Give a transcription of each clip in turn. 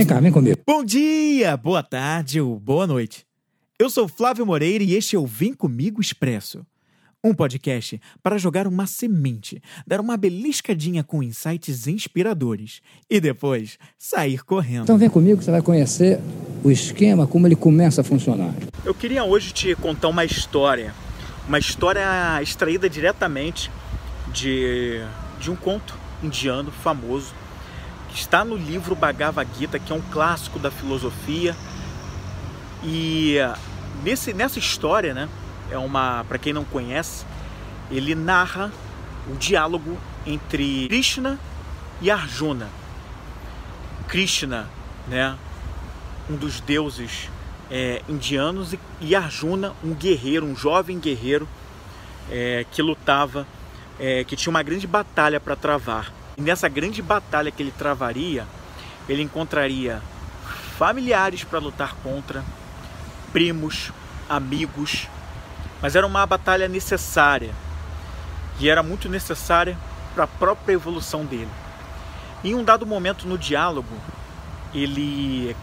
Vem cá, vem comigo. Bom dia, boa tarde ou boa noite. Eu sou Flávio Moreira e este é o Vem Comigo Expresso. Um podcast para jogar uma semente, dar uma beliscadinha com insights inspiradores e depois sair correndo. Então vem comigo que você vai conhecer o esquema, como ele começa a funcionar. Eu queria hoje te contar uma história, uma história extraída diretamente de, de um conto indiano famoso que está no livro Bhagavad Gita, que é um clássico da filosofia. E nesse, nessa história, né, é uma, para quem não conhece, ele narra o diálogo entre Krishna e Arjuna. Krishna, né, um dos deuses é, indianos, e Arjuna, um guerreiro, um jovem guerreiro é, que lutava, é, que tinha uma grande batalha para travar. E nessa grande batalha que ele travaria, ele encontraria familiares para lutar contra, primos, amigos, mas era uma batalha necessária. E era muito necessária para a própria evolução dele. Em um dado momento no diálogo, ele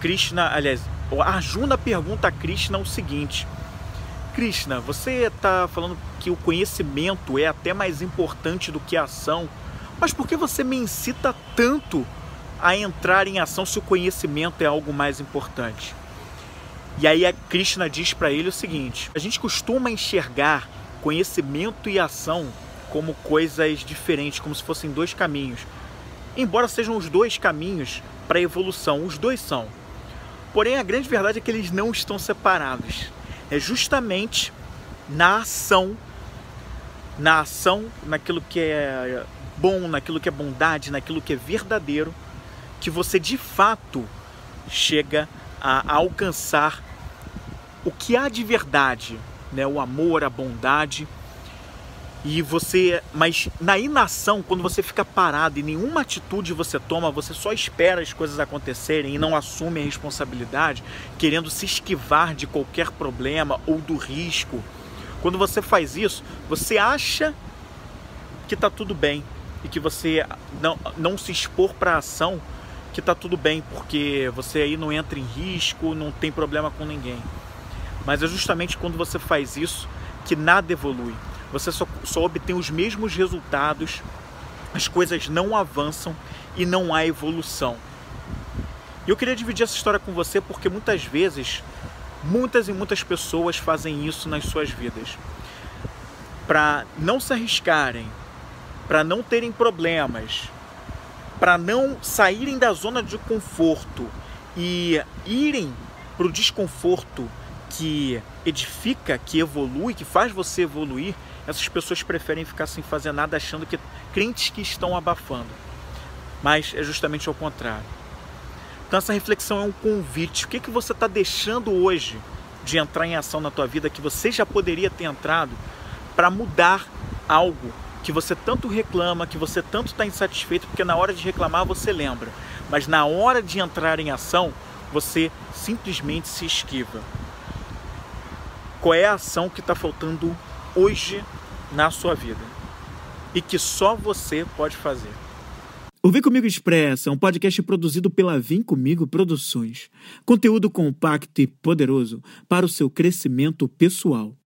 Krishna, aliás, Arjuna pergunta a Krishna o seguinte: Krishna, você está falando que o conhecimento é até mais importante do que a ação, mas por que você me incita tanto a entrar em ação se o conhecimento é algo mais importante? E aí a Krishna diz para ele o seguinte: a gente costuma enxergar conhecimento e ação como coisas diferentes, como se fossem dois caminhos. Embora sejam os dois caminhos para a evolução, os dois são. Porém, a grande verdade é que eles não estão separados. É justamente na ação, na ação, naquilo que é bom, naquilo que é bondade, naquilo que é verdadeiro, que você de fato chega a alcançar o que há de verdade, né? o amor, a bondade. E você, mas na inação, quando você fica parado e nenhuma atitude você toma, você só espera as coisas acontecerem e não assume a responsabilidade, querendo se esquivar de qualquer problema ou do risco. Quando você faz isso, você acha que está tudo bem e que você não, não se expor para ação que tá tudo bem, porque você aí não entra em risco, não tem problema com ninguém. Mas é justamente quando você faz isso que nada evolui. Você só, só obtém os mesmos resultados, as coisas não avançam e não há evolução. E eu queria dividir essa história com você porque muitas vezes, muitas e muitas pessoas fazem isso nas suas vidas. Para não se arriscarem, para não terem problemas, para não saírem da zona de conforto e irem para o desconforto que edifica, que evolui, que faz você evoluir, essas pessoas preferem ficar sem fazer nada achando que crentes que estão abafando. Mas é justamente ao contrário. Então essa reflexão é um convite. O que, que você está deixando hoje de entrar em ação na tua vida que você já poderia ter entrado para mudar algo que você tanto reclama, que você tanto está insatisfeito, porque na hora de reclamar você lembra, mas na hora de entrar em ação, você simplesmente se esquiva. Qual é a ação que está faltando hoje na sua vida e que só você pode fazer? O Vem Comigo Expressa é um podcast produzido pela Vem Comigo Produções. Conteúdo compacto e poderoso para o seu crescimento pessoal.